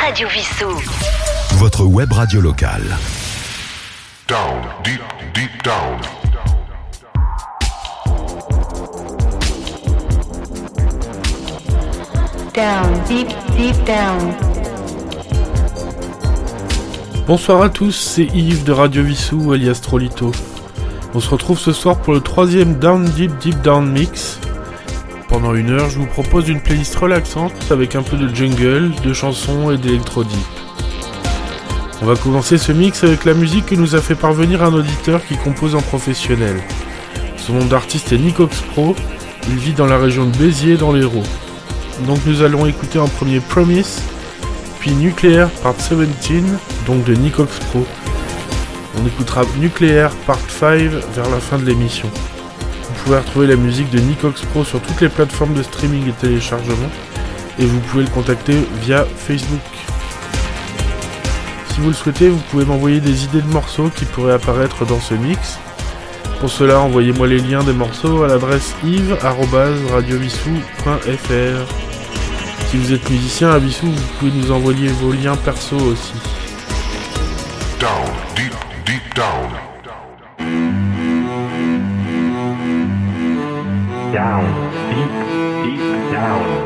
Radio Vissou. Votre web radio locale. Down, deep, deep down. Down, deep, deep down. Bonsoir à tous, c'est Yves de Radio Vissou alias Trolito. On se retrouve ce soir pour le troisième Down Deep Deep Down Mix. Pendant une heure, je vous propose une playlist relaxante avec un peu de jungle, de chansons et d'électro deep. On va commencer ce mix avec la musique que nous a fait parvenir un auditeur qui compose en professionnel. Son nom d'artiste est Nicox Pro, il vit dans la région de Béziers dans l'Hérault. Donc nous allons écouter en premier Promise, puis Nuclear Part 17, donc de Nicox Pro. On écoutera Nuclear Part 5 vers la fin de l'émission. Vous pouvez retrouver la musique de Nicox Pro sur toutes les plateformes de streaming et téléchargement, et vous pouvez le contacter via Facebook. Si vous le souhaitez, vous pouvez m'envoyer des idées de morceaux qui pourraient apparaître dans ce mix. Pour cela, envoyez-moi les liens des morceaux à l'adresse yves.radiovissou.fr. Si vous êtes musicien à Vissou, vous pouvez nous envoyer vos liens perso aussi. Down, deep, deep down.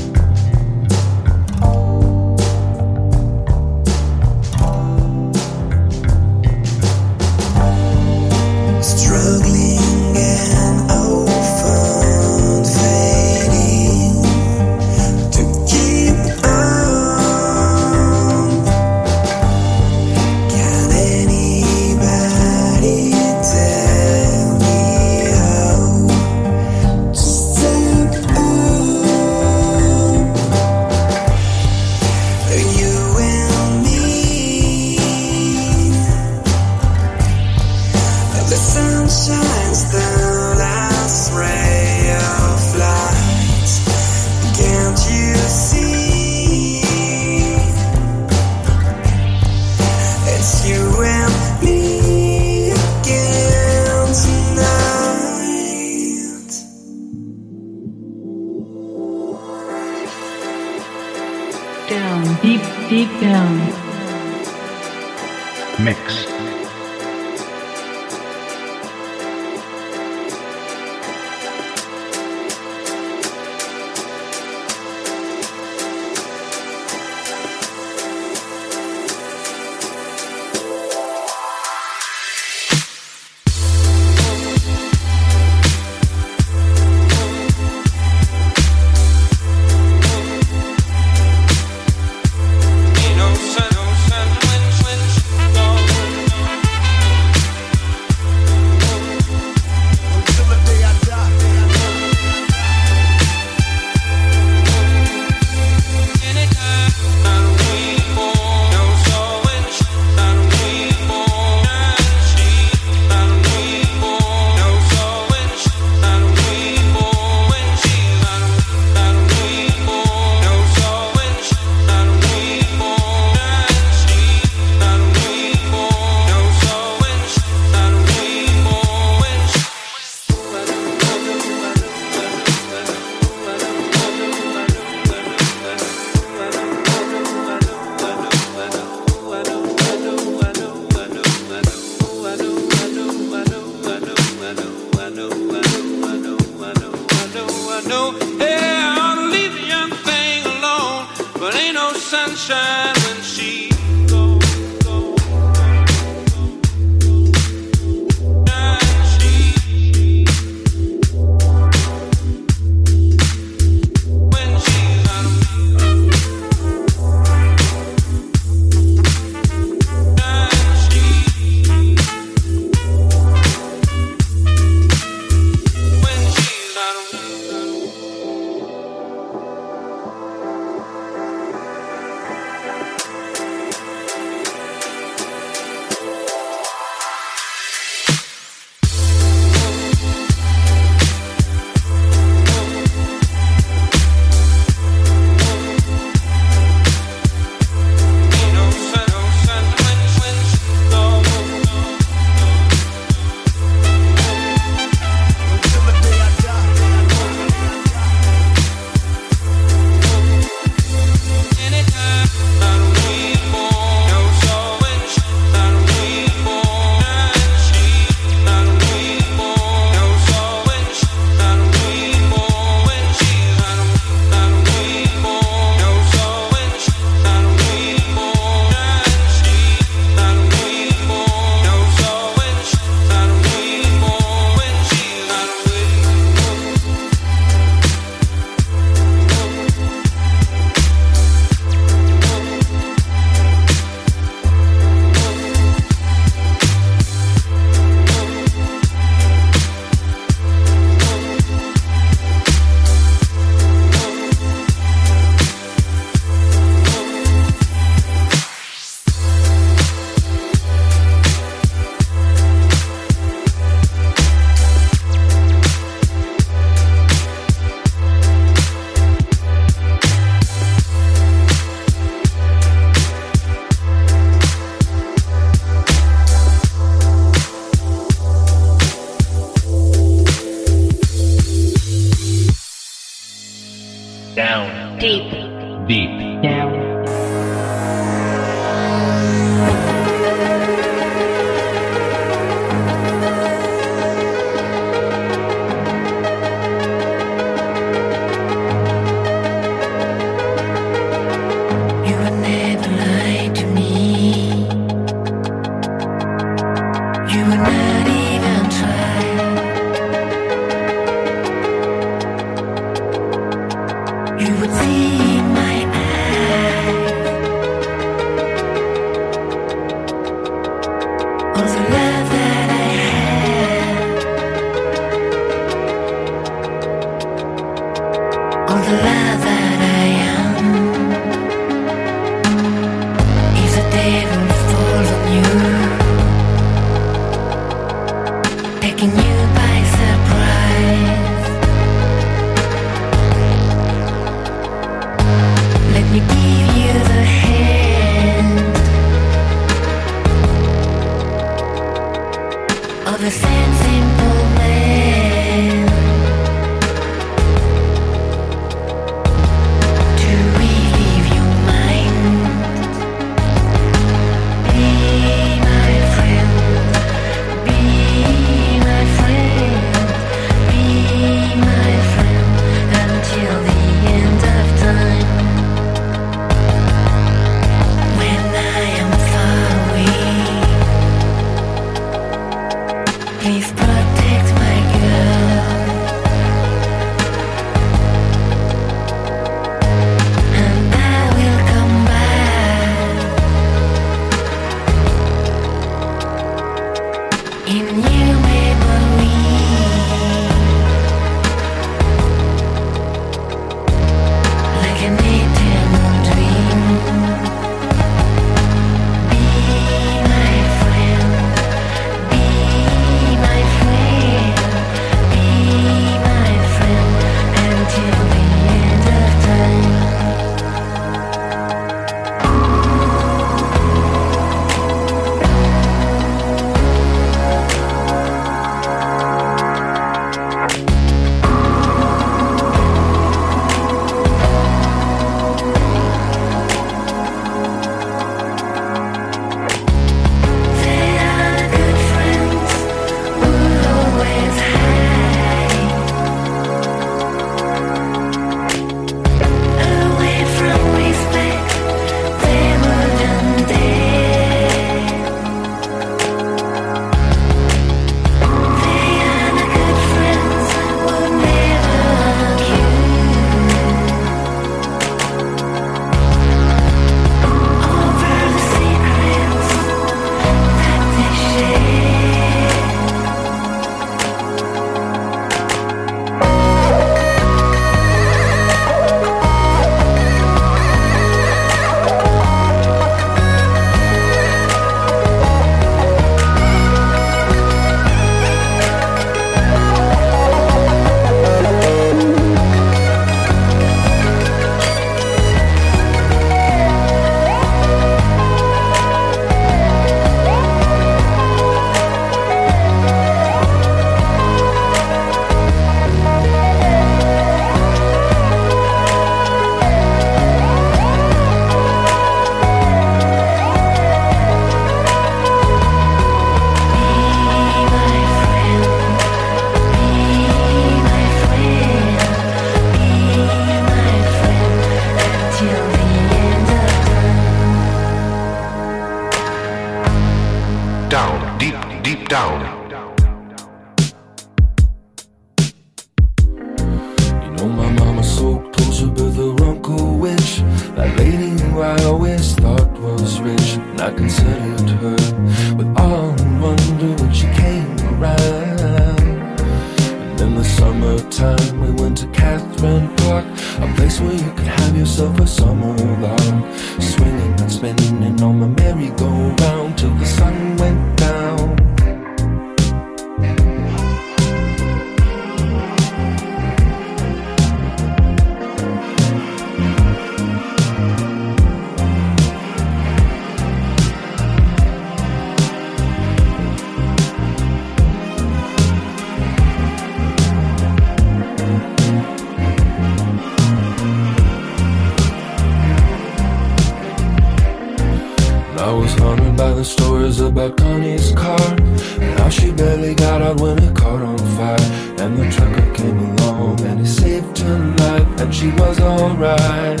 She was alright.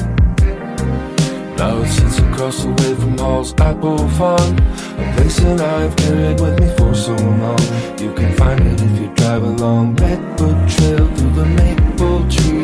Now it sits across the way from Hall's Apple Farm A place that I've carried with me for so long. You can find it if you drive along Redwood Trail through the maple trees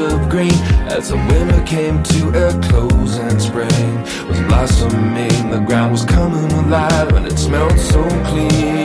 of green as the winter came to a close and spring was blossoming. The ground was coming alive and it smelled so clean.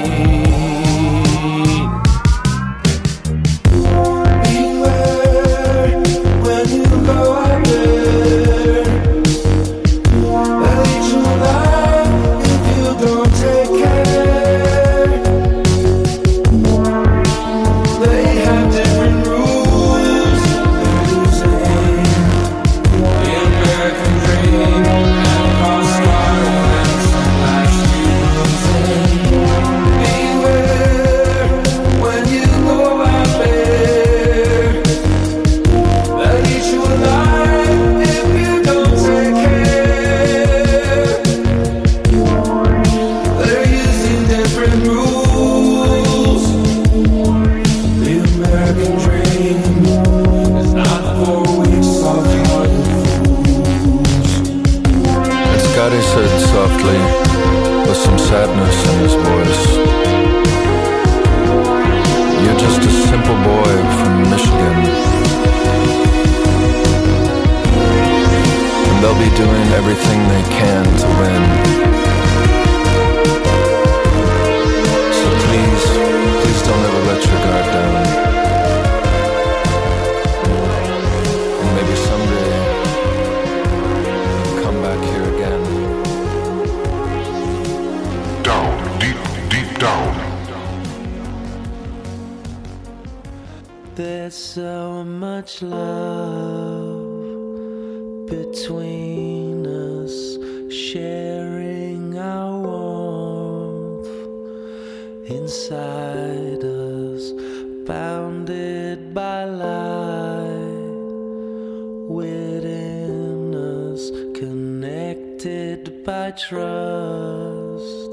By trust.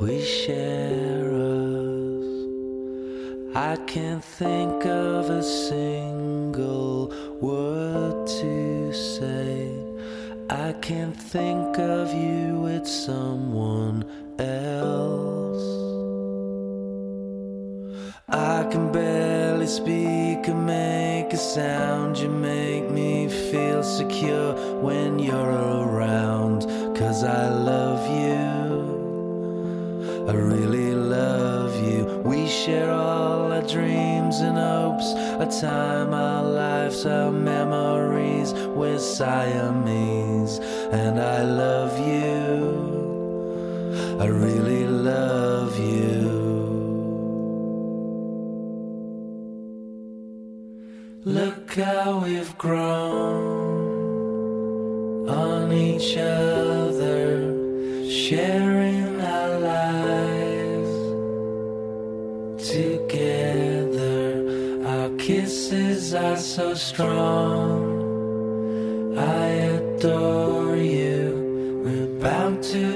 We share us. I can't think of a single word to say. I can't think of you with someone else. I can barely speak or make a sound. You make me feel secure when you're around. Cause I love you. I really love you. We share all our dreams and hopes, our time, our lives, our memories. We're Siamese, and I love you. I really love you. Look how we've grown on each other, sharing our lives together. Our kisses are so strong. I adore you. We're bound to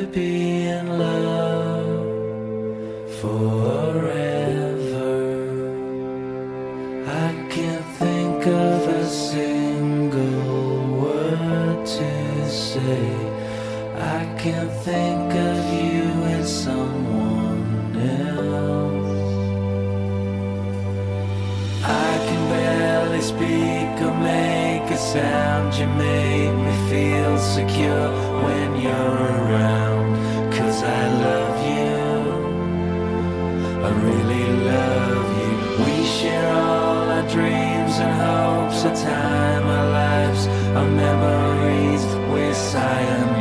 Can't think of you in someone else. I can barely speak or make a sound. You make me feel secure when you're around. Cause I love you. I really love you. We share all our dreams and hopes, a time, our lives, our memories. We're silent.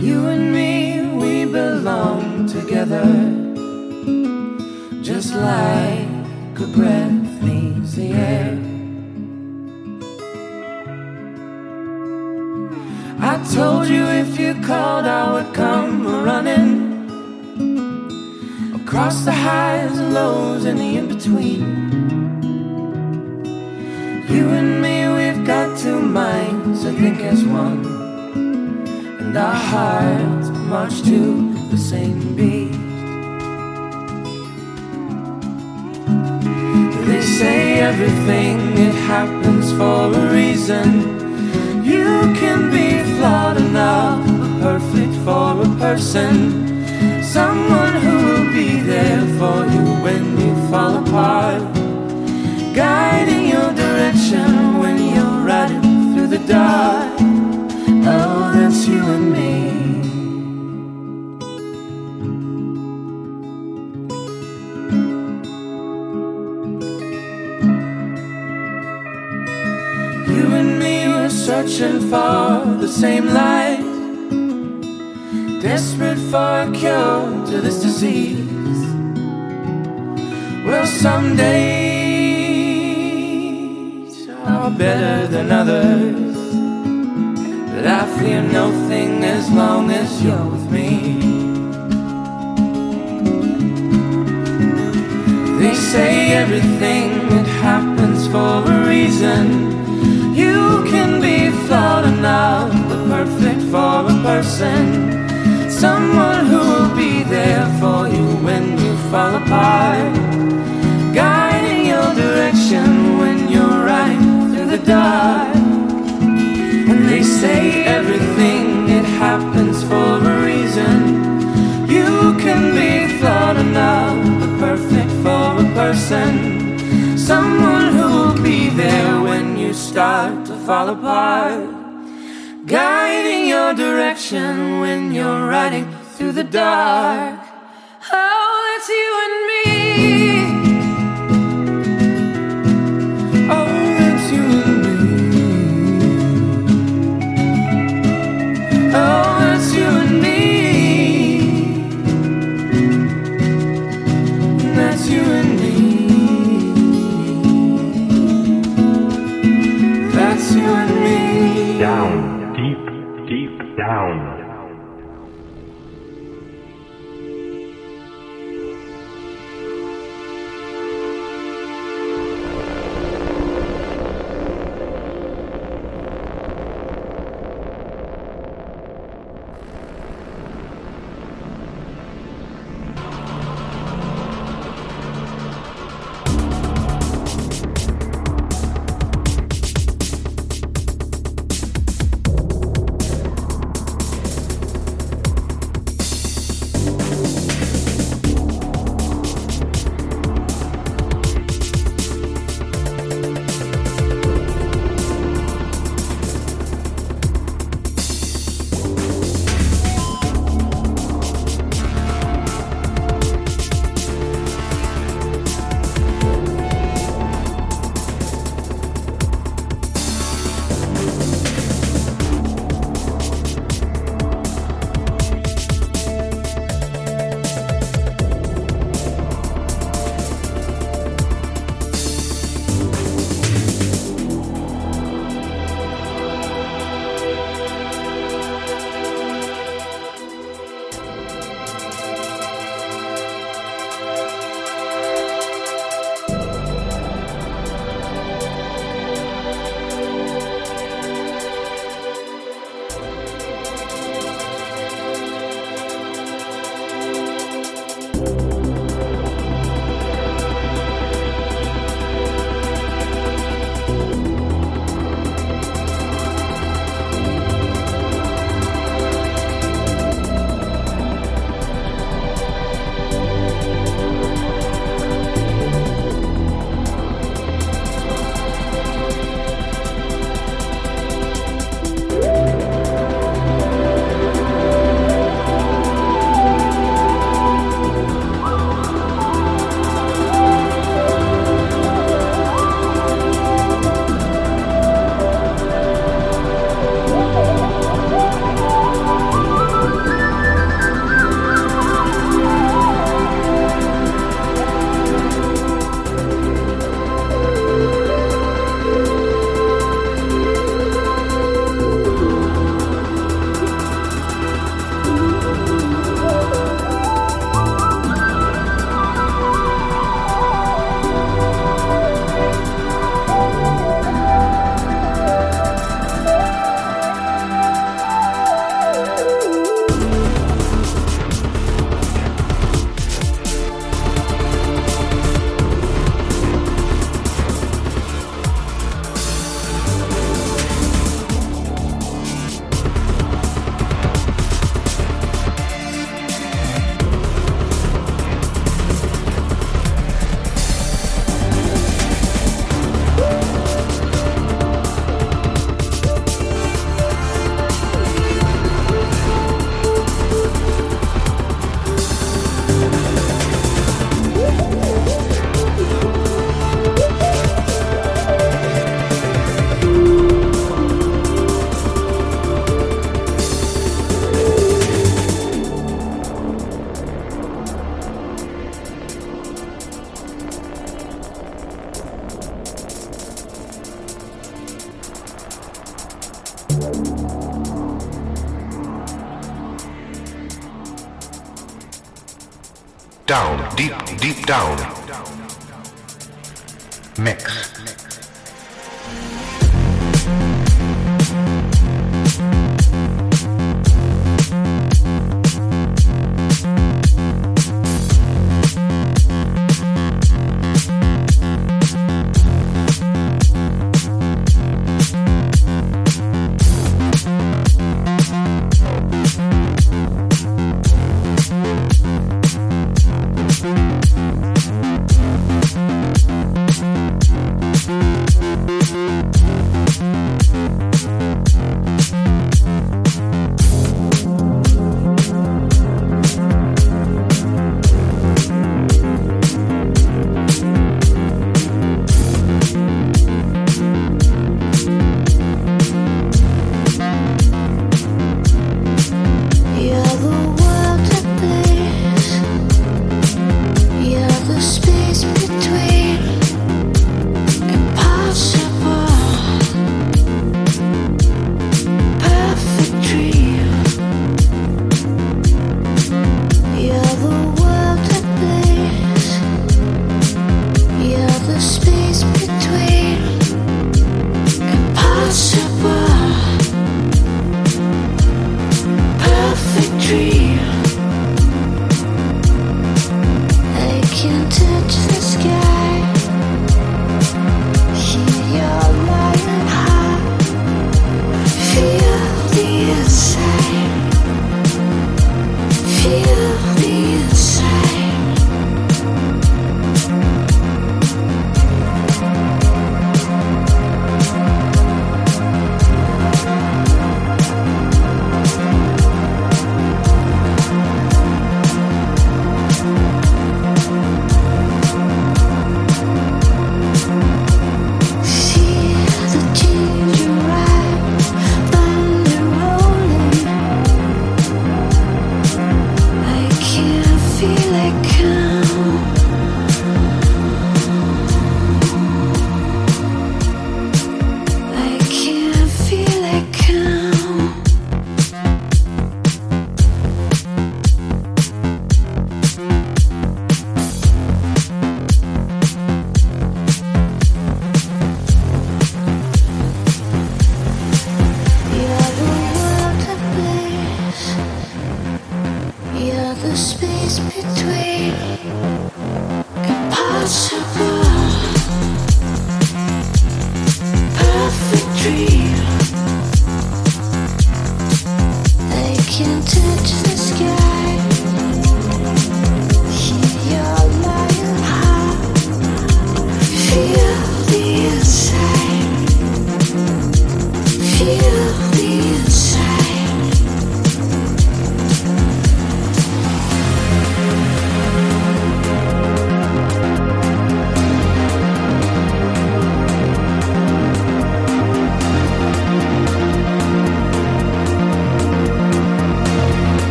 You and me, we belong together, just like a breath needs the air. I told you if you called, I would come running across the highs and lows and the in between. You and me, we've got two minds, I think as one, and our hearts march to the same beat. They say everything it happens for a reason. You can be flawed enough, but perfect for a person. Someone who will be there for you when you fall apart. Guiding your direction when you're riding through the dark. Oh, that's you and me. You and me were searching for the same light, desperate for a cure to this disease. Well, some days are better than others, fear nothing as long as you're with me. They say everything that happens for a reason. You can be flawed enough, but perfect for a person. Someone who will be there for you when you fall apart. Guiding your direction when you're right through the dark. Person. Someone who will be there when you start to fall apart. Guiding your direction when you're riding through the dark. Down, deep, deep down. Down.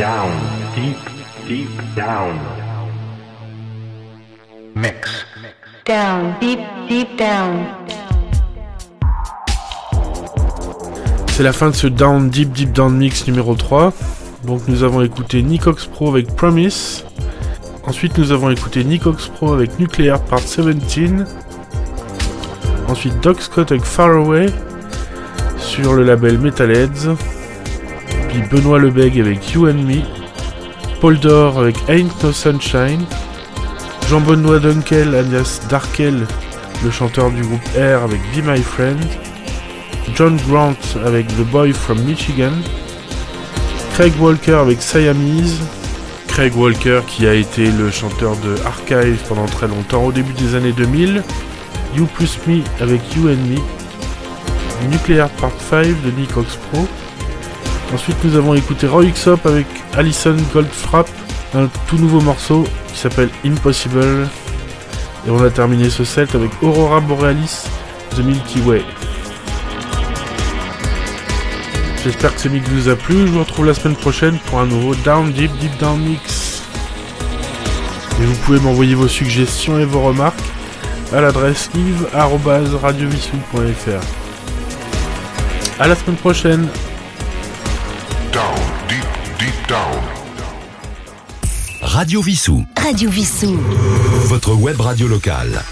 Down, deep, deep down. Mix. Down, deep, deep down. C'est la fin de ce Down Deep Deep Down Mix numéro 3. Donc nous avons écouté Nicox Pro avec Promise. Ensuite nous avons écouté Nicox Pro avec Nuclear Part 17. Ensuite Doc Scott avec Far Away sur le label Metalheads. Benoît Lebeg avec You and Me. Paul Dor avec Ain't No Sunshine. Jean-Benoît Dunkel alias Darkel, le chanteur du groupe R avec Be My Friend. John Grant avec The Boy from Michigan. Craig Walker avec Siamese. Craig Walker qui a été le chanteur de Archive pendant très longtemps au début des années 2000. You Plus Me avec You and Me. Nuclear Part 5 de Nick Ox Pro. Ensuite nous avons écouté Roy Xop avec Alison Goldfrapp, un tout nouveau morceau qui s'appelle Impossible. Et on a terminé ce set avec Aurora Borealis, The Milky Way. J'espère que ce mix vous a plu. Je vous retrouve la semaine prochaine pour un nouveau Down Deep Deep Down Mix. Et vous pouvez m'envoyer vos suggestions et vos remarques à l'adresse yves.radiovissou.fr. À la semaine prochaine. Down. Radio Vissou, Radio Vissou. votre web radio locale.